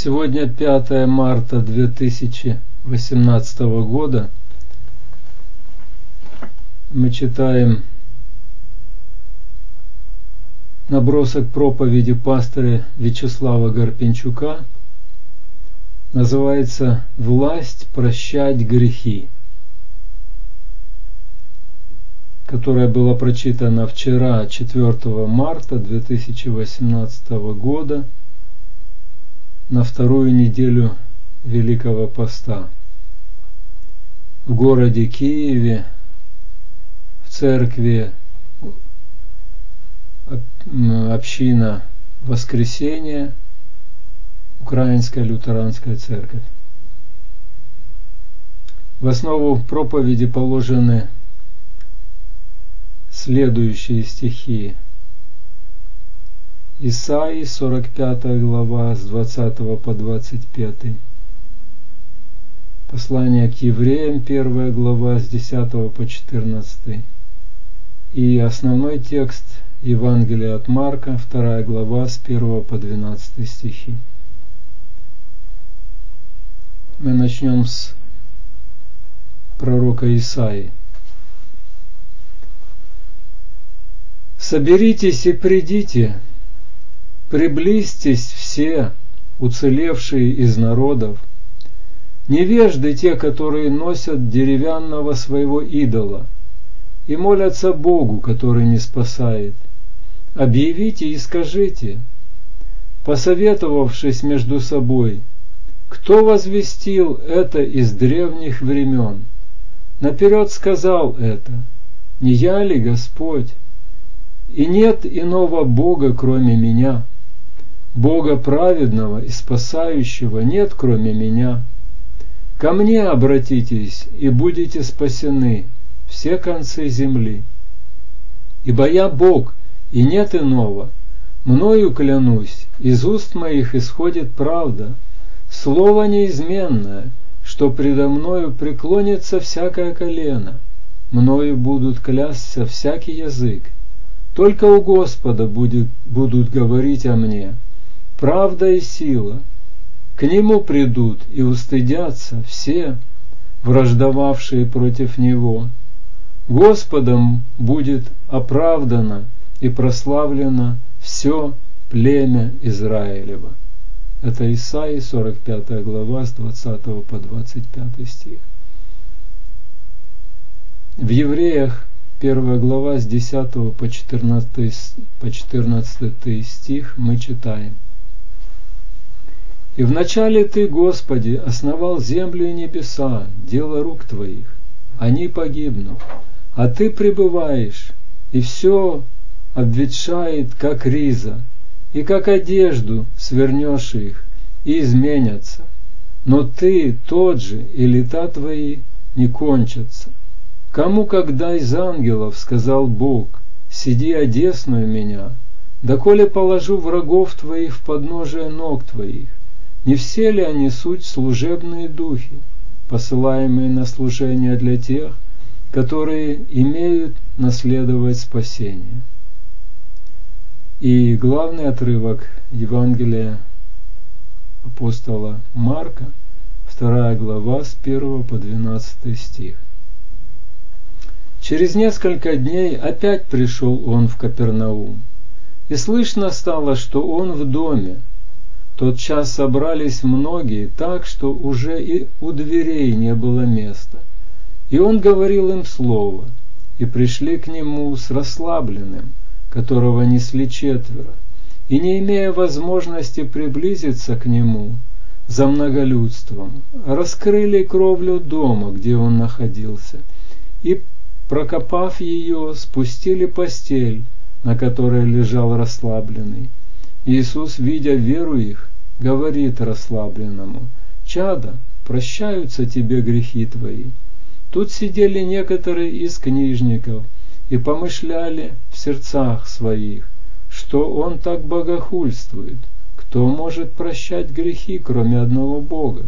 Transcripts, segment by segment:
Сегодня 5 марта 2018 года. Мы читаем набросок проповеди пастора Вячеслава Гарпенчука. Называется «Власть прощать грехи», которая была прочитана вчера, 4 марта 2018 года – на вторую неделю Великого Поста. В городе Киеве, в церкви община Воскресения, Украинская лютеранская церковь. В основу проповеди положены следующие стихи Исаии, 45 глава, с 20 по 25. Послание к евреям, 1 глава, с 10 по 14. И основной текст Евангелия от Марка, 2 глава, с 1 по 12 стихи. Мы начнем с пророка Исаии. «Соберитесь и придите, Приблизьтесь все, уцелевшие из народов, невежды те, которые носят деревянного своего идола и молятся Богу, который не спасает. Объявите и скажите, посоветовавшись между собой, кто возвестил это из древних времен? Наперед сказал это, не я ли Господь? И нет иного Бога, кроме меня. Бога праведного и спасающего нет, кроме меня. Ко мне обратитесь, и будете спасены, все концы земли. Ибо я Бог, и нет иного. Мною клянусь, из уст моих исходит правда, слово неизменное, что предо мною преклонится всякое колено, мною будут клясться всякий язык. Только у Господа будет, будут говорить о мне – правда и сила. К нему придут и устыдятся все, враждовавшие против него. Господом будет оправдано и прославлено все племя Израилева. Это Исаии 45 глава с 20 по 25 стих. В Евреях 1 глава с 10 по 14, по 14 стих мы читаем – и вначале Ты, Господи, основал землю и небеса, дело рук Твоих. Они погибнут, а Ты пребываешь, и все обветшает, как риза, и как одежду свернешь их, и изменятся. Но Ты тот же, и лета Твои не кончатся. Кому когда из ангелов сказал Бог, сиди одесную меня, доколе положу врагов Твоих в подножие ног Твоих, не все ли они суть служебные духи, посылаемые на служение для тех, которые имеют наследовать спасение? И главный отрывок Евангелия апостола Марка, вторая глава с 1 по 12 стих. Через несколько дней опять пришел он в Капернаум, и слышно стало, что он в доме, тот час собрались многие так, что уже и у дверей не было места. И он говорил им слово, и пришли к нему с расслабленным, которого несли четверо, и не имея возможности приблизиться к нему за многолюдством, раскрыли кровлю дома, где он находился, и, прокопав ее, спустили постель, на которой лежал расслабленный. Иисус, видя веру их, говорит расслабленному, «Чада, прощаются тебе грехи твои». Тут сидели некоторые из книжников и помышляли в сердцах своих, что он так богохульствует, кто может прощать грехи, кроме одного Бога.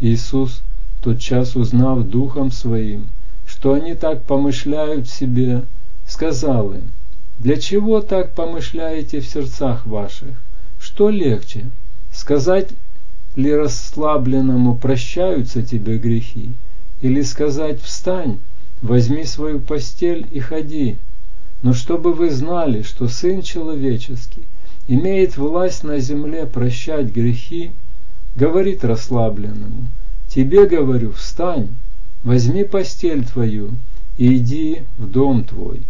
Иисус, тотчас узнав духом своим, что они так помышляют себе, сказал им, «Для чего так помышляете в сердцах ваших? Что легче, сказать ли расслабленному прощаются тебе грехи, или сказать «встань, возьми свою постель и ходи», но чтобы вы знали, что Сын Человеческий имеет власть на земле прощать грехи, говорит расслабленному, «Тебе, говорю, встань, возьми постель твою и иди в дом твой».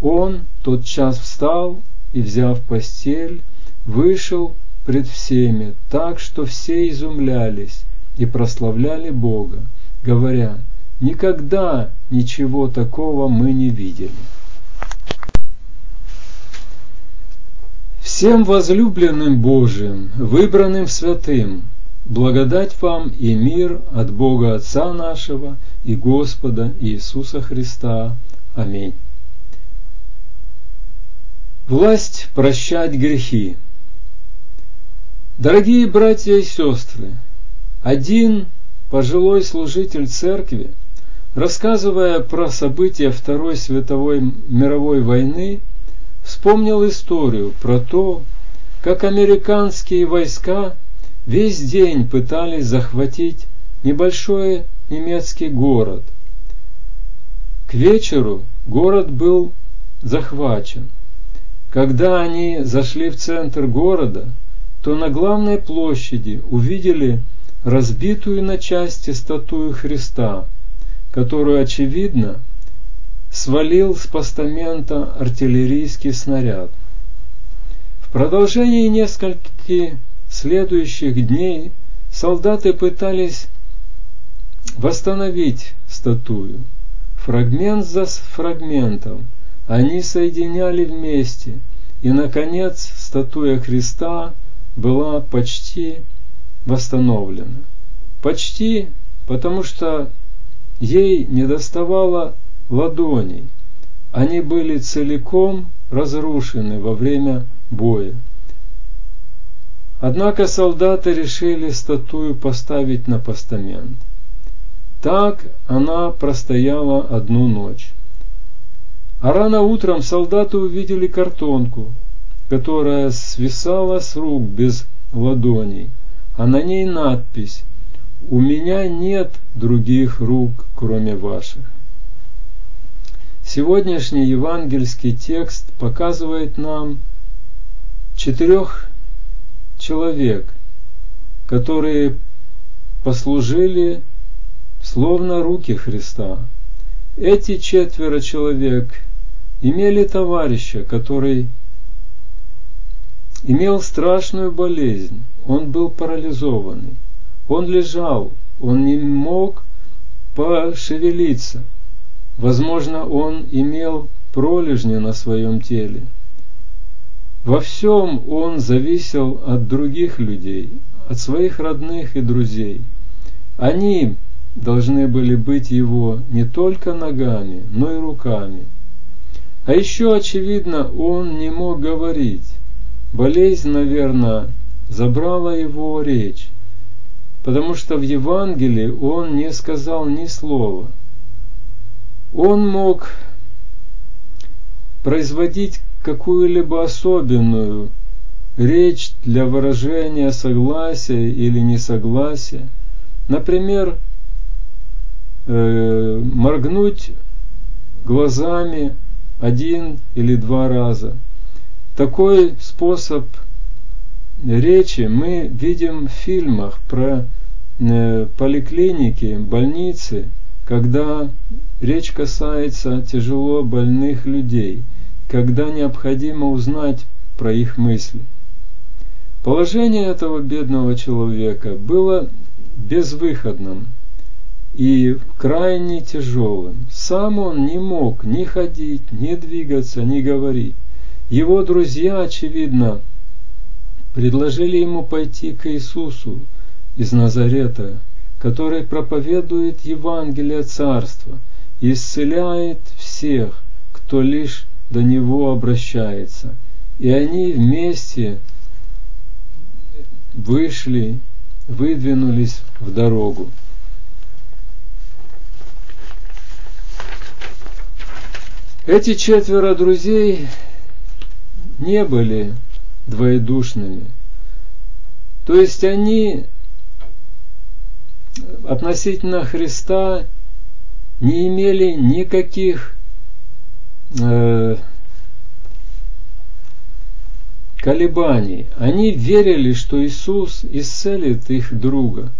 Он тот час встал и, взяв постель, вышел пред всеми, так что все изумлялись и прославляли Бога, говоря, «Никогда ничего такого мы не видели». Всем возлюбленным Божиим, выбранным святым, благодать вам и мир от Бога Отца нашего и Господа Иисуса Христа. Аминь. Власть прощать грехи. Дорогие братья и сестры, один пожилой служитель церкви, рассказывая про события Второй световой мировой войны, вспомнил историю про то, как американские войска весь день пытались захватить небольшой немецкий город. К вечеру город был захвачен. Когда они зашли в центр города, то на главной площади увидели разбитую на части статую Христа, которую, очевидно, свалил с постамента артиллерийский снаряд. В продолжении нескольких следующих дней солдаты пытались восстановить статую. Фрагмент за фрагментом они соединяли вместе, и, наконец, статуя Христа была почти восстановлена. Почти, потому что ей не доставало ладоней. Они были целиком разрушены во время боя. Однако солдаты решили статую поставить на постамент. Так она простояла одну ночь. А рано утром солдаты увидели картонку, которая свисала с рук без ладоней, а на ней надпись «У меня нет других рук, кроме ваших». Сегодняшний евангельский текст показывает нам четырех человек, которые послужили словно руки Христа. Эти четверо человек имели товарища, который имел страшную болезнь, он был парализованный, он лежал, он не мог пошевелиться. Возможно, он имел пролежни на своем теле. Во всем он зависел от других людей, от своих родных и друзей. Они должны были быть его не только ногами, но и руками. А еще, очевидно, он не мог говорить. Болезнь, наверное, забрала его речь, потому что в Евангелии он не сказал ни слова. Он мог производить какую-либо особенную речь для выражения согласия или несогласия. Например, э, моргнуть глазами один или два раза – такой способ речи мы видим в фильмах про э, поликлиники, больницы, когда речь касается тяжело больных людей, когда необходимо узнать про их мысли. Положение этого бедного человека было безвыходным и крайне тяжелым. Сам он не мог ни ходить, ни двигаться, ни говорить. Его друзья, очевидно, предложили ему пойти к Иисусу из Назарета, который проповедует Евангелие Царства и исцеляет всех, кто лишь до него обращается. И они вместе вышли, выдвинулись в дорогу. Эти четверо друзей не были двоедушными. То есть они относительно Христа не имели никаких э, колебаний. Они верили, что Иисус исцелит их друга,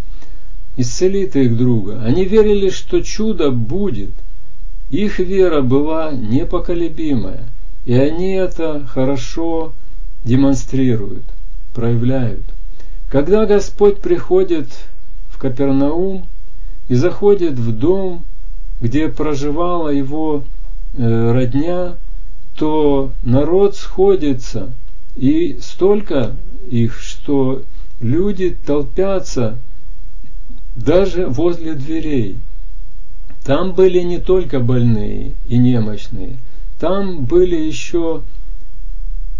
исцелит их друга. Они верили, что чудо будет. Их вера была непоколебимая, и они это хорошо демонстрируют, проявляют. Когда Господь приходит в Капернаум и заходит в дом, где проживала его э, родня, то народ сходится, и столько их, что люди толпятся даже возле дверей. Там были не только больные и немощные, там были еще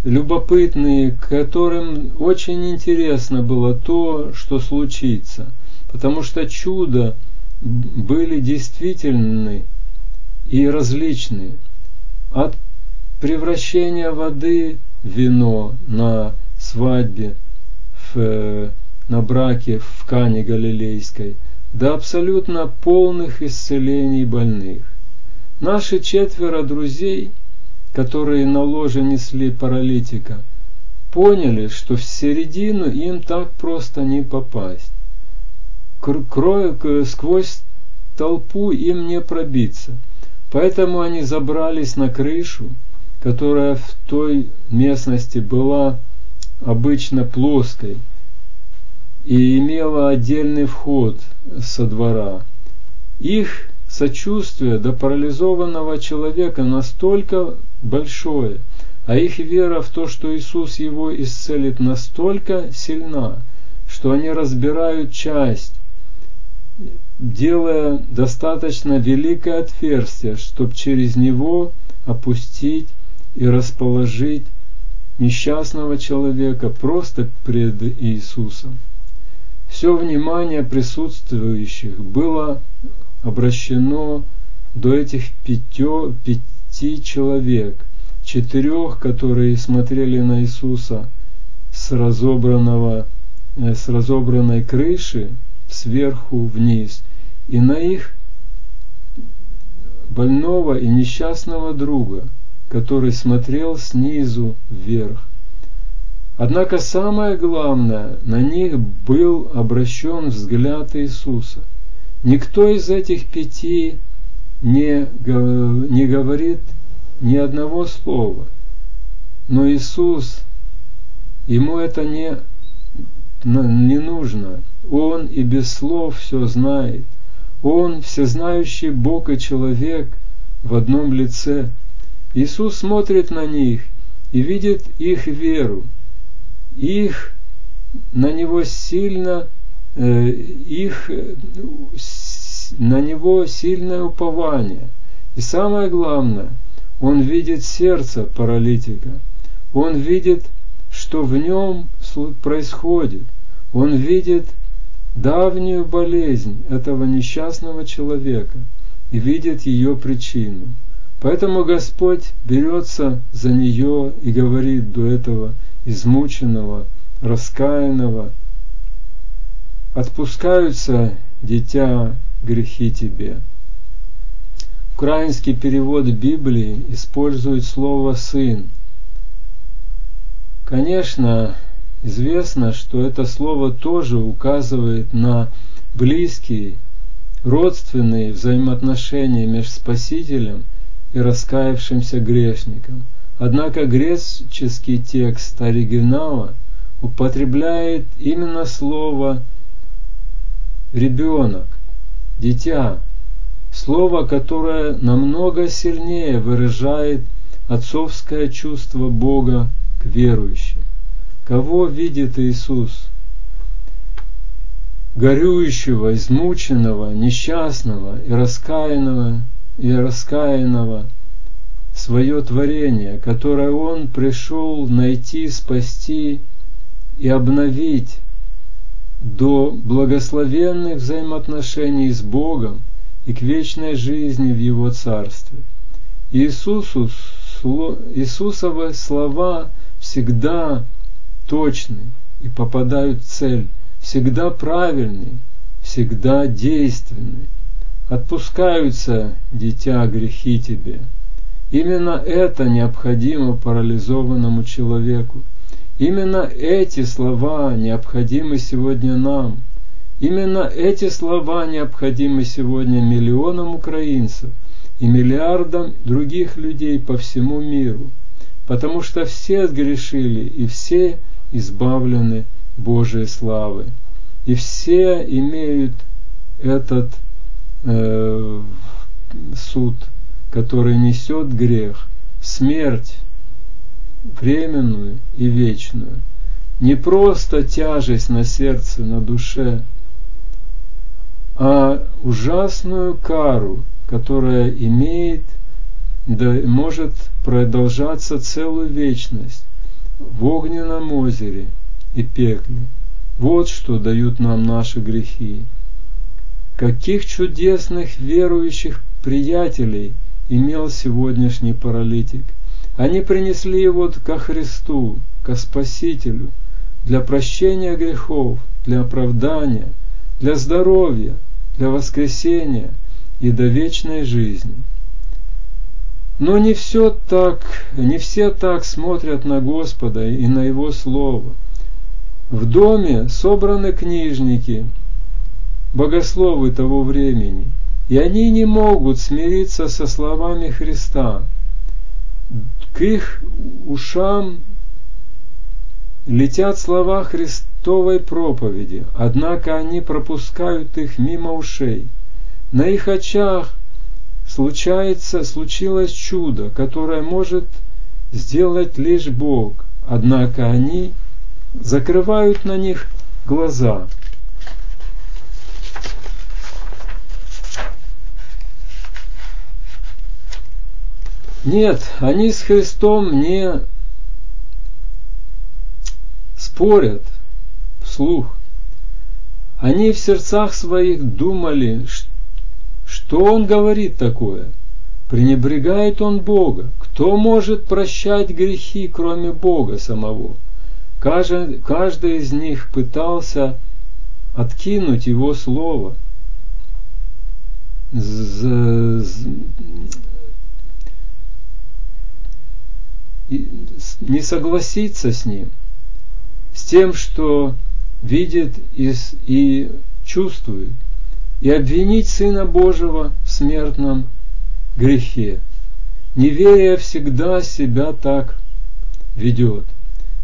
любопытные, которым очень интересно было то, что случится, потому что чудо были действительны и различны. От превращения воды в вино на свадьбе, в, на браке в Кане Галилейской, до абсолютно полных исцелений больных. Наши четверо друзей, которые на ложе несли паралитика, поняли, что в середину им так просто не попасть сквозь толпу им не пробиться. Поэтому они забрались на крышу, которая в той местности была обычно плоской и имела отдельный вход со двора. Их сочувствие до парализованного человека настолько большое, а их вера в то, что Иисус его исцелит, настолько сильна, что они разбирают часть делая достаточно великое отверстие, чтобы через него опустить и расположить несчастного человека просто пред Иисусом. Все внимание присутствующих было обращено до этих пятё, пяти человек, четырех, которые смотрели на Иисуса с разобранного, э, с разобранной крыши, сверху вниз, и на их больного и несчастного друга, который смотрел снизу вверх. Однако самое главное, на них был обращен взгляд Иисуса. Никто из этих пяти не, не говорит ни одного слова, но Иисус, ему это не, не нужно. Он и без слов все знает. Он всезнающий Бог и человек в одном лице. Иисус смотрит на них и видит их веру, их на него сильно, их на него сильное упование. И самое главное, он видит сердце паралитика. Он видит, что в нем происходит. Он видит давнюю болезнь этого несчастного человека и видит ее причину. Поэтому Господь берется за нее и говорит до этого измученного, раскаянного, отпускаются, дитя, грехи тебе. Украинский перевод Библии использует слово «сын». Конечно, Известно, что это слово тоже указывает на близкие, родственные взаимоотношения между Спасителем и раскаявшимся грешником. Однако греческий текст оригинала употребляет именно слово ребенок, дитя, слово, которое намного сильнее выражает отцовское чувство Бога к верующим. Кого видит Иисус? Горюющего, измученного, несчастного и раскаянного, и раскаянного свое творение, которое Он пришел найти, спасти и обновить до благословенных взаимоотношений с Богом и к вечной жизни в Его Царстве. Иисусу, Иисусовы слова всегда точны и попадают в цель, всегда правильны, всегда действенны. Отпускаются, дитя, грехи тебе. Именно это необходимо парализованному человеку. Именно эти слова необходимы сегодня нам. Именно эти слова необходимы сегодня миллионам украинцев и миллиардам других людей по всему миру, потому что все сгрешили и все избавлены Божией славы. И все имеют этот э, суд, который несет грех, смерть временную и вечную. Не просто тяжесть на сердце, на душе, а ужасную кару, которая имеет, да может продолжаться целую вечность в огненном озере и пекле. Вот что дают нам наши грехи. Каких чудесных верующих приятелей имел сегодняшний паралитик. Они принесли его ко Христу, ко Спасителю, для прощения грехов, для оправдания, для здоровья, для воскресения и до вечной жизни. Но не все так, не все так смотрят на Господа и на Его Слово. В доме собраны книжники, богословы того времени, и они не могут смириться со словами Христа. К их ушам летят слова Христовой проповеди, однако они пропускают их мимо ушей. На их очах случается, случилось чудо, которое может сделать лишь Бог, однако они закрывают на них глаза. Нет, они с Христом не спорят вслух. Они в сердцах своих думали, что Он говорит такое. Пренебрегает Он Бога. Кто может прощать грехи, кроме Бога самого? Каждый, каждый из них пытался откинуть Его Слово, не согласиться с Ним, с тем, что видит и, и чувствует, и обвинить Сына Божьего в смертном грехе. Неверие всегда себя так ведет.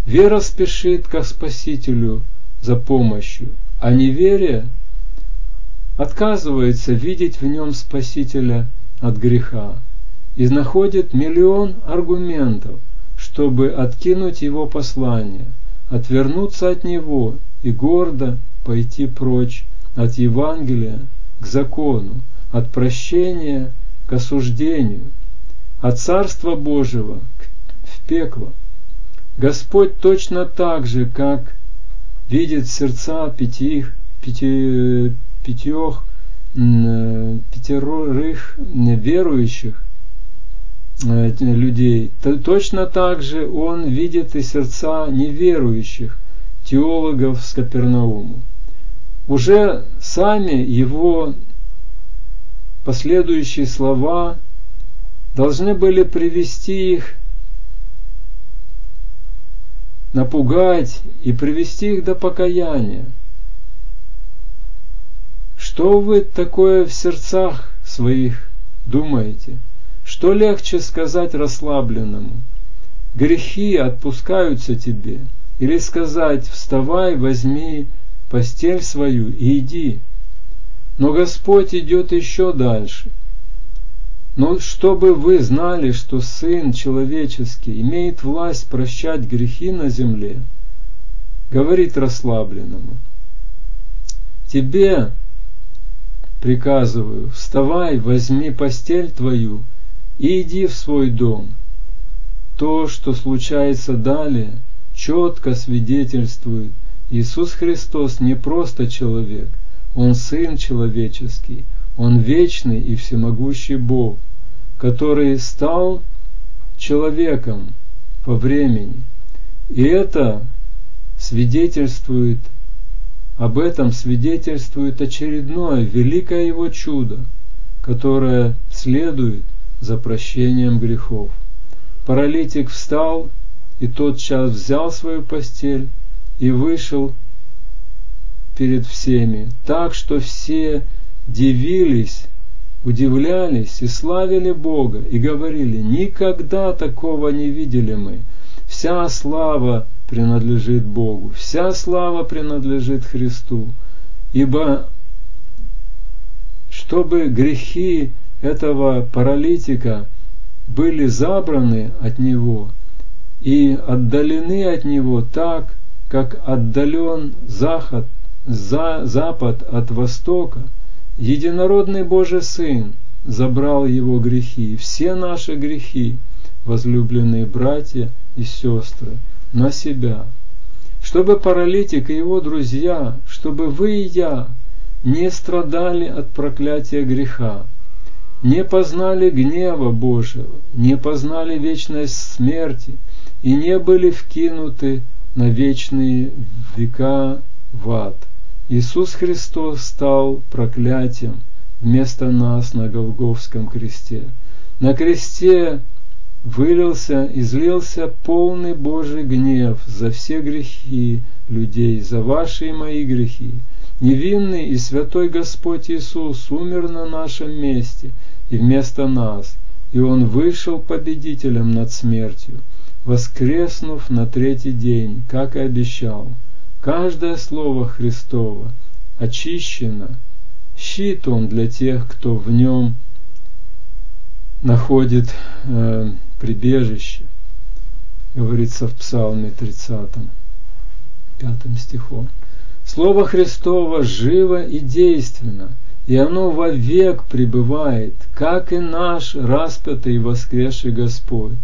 Вера спешит к Спасителю за помощью, а неверие отказывается видеть в нем Спасителя от греха и находит миллион аргументов, чтобы откинуть его послание, отвернуться от него и гордо пойти прочь от Евангелия к закону, от прощения к осуждению, от Царства Божьего в пекло. Господь точно так же, как видит сердца пятих, пяти, пятех, пятерых верующих людей, то точно так же Он видит и сердца неверующих теологов с Капернауму. Уже сами его последующие слова должны были привести их напугать и привести их до покаяния. Что вы такое в сердцах своих думаете? Что легче сказать расслабленному? Грехи отпускаются тебе. Или сказать, вставай, возьми постель свою и иди. Но Господь идет еще дальше. Но чтобы вы знали, что Сын Человеческий имеет власть прощать грехи на земле, говорит расслабленному, тебе приказываю, вставай, возьми постель твою и иди в свой дом. То, что случается далее, четко свидетельствует, Иисус Христос не просто человек, Он Сын человеческий – он вечный и всемогущий Бог, который стал человеком во времени. И это свидетельствует об этом свидетельствует очередное великое его чудо, которое следует за прощением грехов. Паралитик встал и тотчас взял свою постель и вышел перед всеми, так что все дивились, удивлялись и славили Бога, и говорили, никогда такого не видели мы. Вся слава принадлежит Богу, вся слава принадлежит Христу, ибо чтобы грехи этого паралитика были забраны от него и отдалены от него так, как отдален заход, за, запад от востока, единородный Божий Сын забрал его грехи, все наши грехи, возлюбленные братья и сестры, на себя, чтобы паралитик и его друзья, чтобы вы и я не страдали от проклятия греха, не познали гнева Божьего, не познали вечность смерти и не были вкинуты на вечные века в ад. Иисус Христос стал проклятием вместо нас на Голговском кресте. На кресте вылился, излился полный Божий гнев за все грехи людей, за ваши и мои грехи. Невинный и святой Господь Иисус умер на нашем месте и вместо нас, и Он вышел победителем над смертью, воскреснув на третий день, как и обещал. Каждое слово Христово очищено, щит Он для тех, кто в Нем находит э, прибежище, говорится в Псалме 30, 5 стихом. Слово Христово живо и действенно, и оно вовек пребывает, как и наш распятый и воскресший Господь.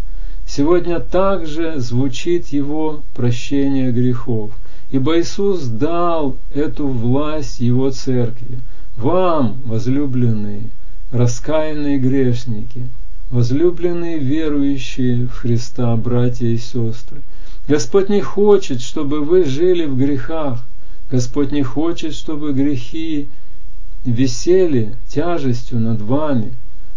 Сегодня также звучит Его прощение грехов, ибо Иисус дал эту власть Его Церкви, вам, возлюбленные, раскаянные грешники, возлюбленные верующие в Христа, братья и сестры. Господь не хочет, чтобы вы жили в грехах. Господь не хочет, чтобы грехи висели тяжестью над вами.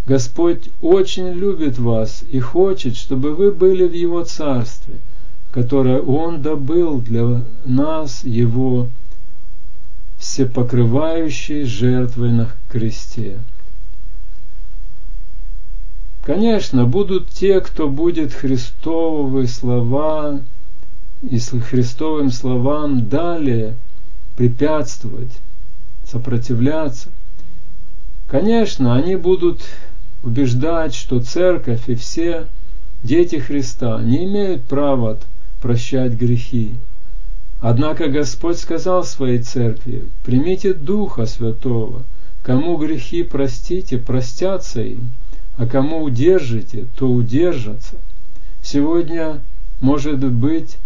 Господь очень любит вас и хочет, чтобы вы были в Его Царстве, которое Он добыл для нас Его всепокрывающей жертвой на кресте. Конечно, будут те, кто будет Христовые слова и Христовым словам далее препятствовать, сопротивляться. Конечно, они будут убеждать, что церковь и все дети Христа не имеют права прощать грехи. Однако Господь сказал своей церкви, примите Духа Святого, кому грехи простите, простятся им, а кому удержите, то удержатся. Сегодня может быть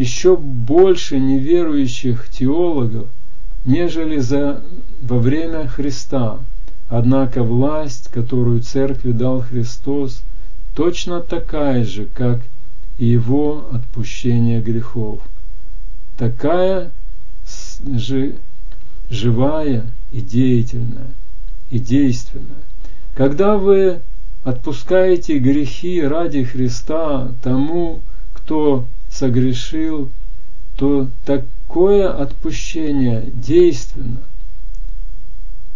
еще больше неверующих теологов, нежели за, во время Христа. Однако власть, которую церкви дал Христос, точно такая же, как и его отпущение грехов. Такая же живая и деятельная, и действенная. Когда вы отпускаете грехи ради Христа тому, кто согрешил, то такое отпущение действенно,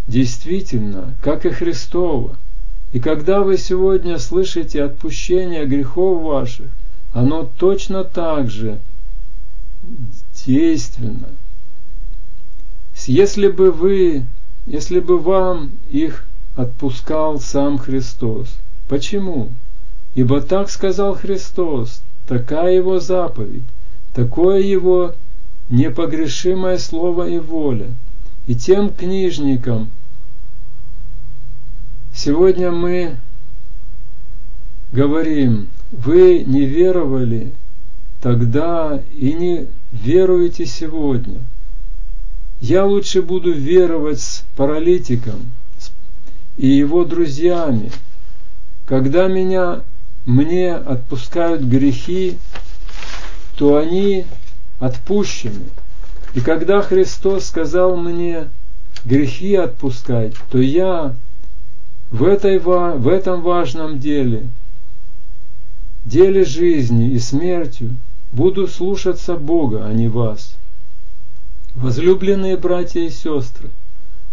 действительно, как и Христово. И когда вы сегодня слышите отпущение грехов ваших, оно точно так же действенно. Если бы вы, если бы вам их отпускал сам Христос. Почему? Ибо так сказал Христос, такая его заповедь, такое его непогрешимое слово и воля. И тем книжникам сегодня мы говорим, вы не веровали тогда и не веруете сегодня. Я лучше буду веровать с паралитиком, и его друзьями. Когда меня, мне отпускают грехи, то они отпущены. И когда Христос сказал мне грехи отпускать, то я в, этой, в этом важном деле, деле жизни и смертью, буду слушаться Бога, а не вас. Возлюбленные братья и сестры,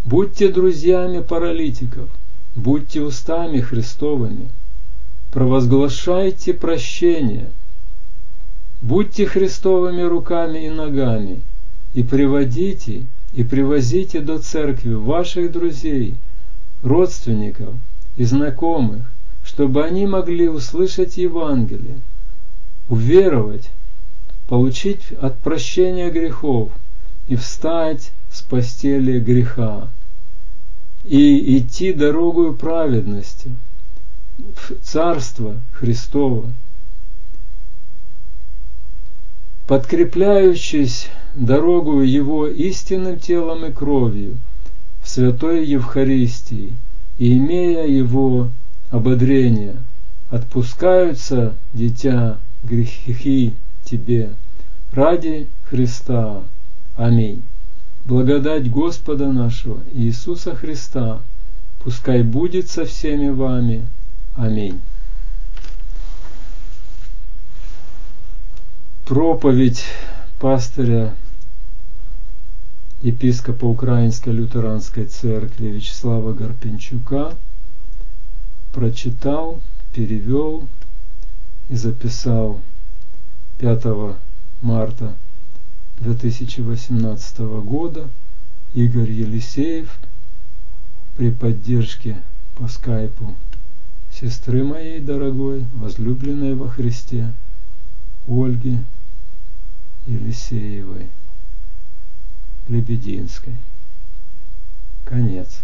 будьте друзьями паралитиков, будьте устами Христовыми, провозглашайте прощение, будьте Христовыми руками и ногами, и приводите и привозите до церкви ваших друзей, родственников и знакомых, чтобы они могли услышать Евангелие, уверовать, получить от прощения грехов и встать с постели греха и идти дорогою праведности в Царство Христово, подкрепляющись дорогу Его истинным телом и кровью в святой Евхаристии и имея Его ободрение, отпускаются, дитя, грехи тебе ради Христа. Аминь. Благодать Господа нашего Иисуса Христа пускай будет со всеми вами. Аминь. Проповедь пастыря епископа Украинской лютеранской церкви Вячеслава Гарпенчука прочитал, перевел и записал 5 марта 2018 года Игорь Елисеев при поддержке по скайпу сестры моей дорогой, возлюбленной во Христе, Ольги Елисеевой Лебединской. Конец.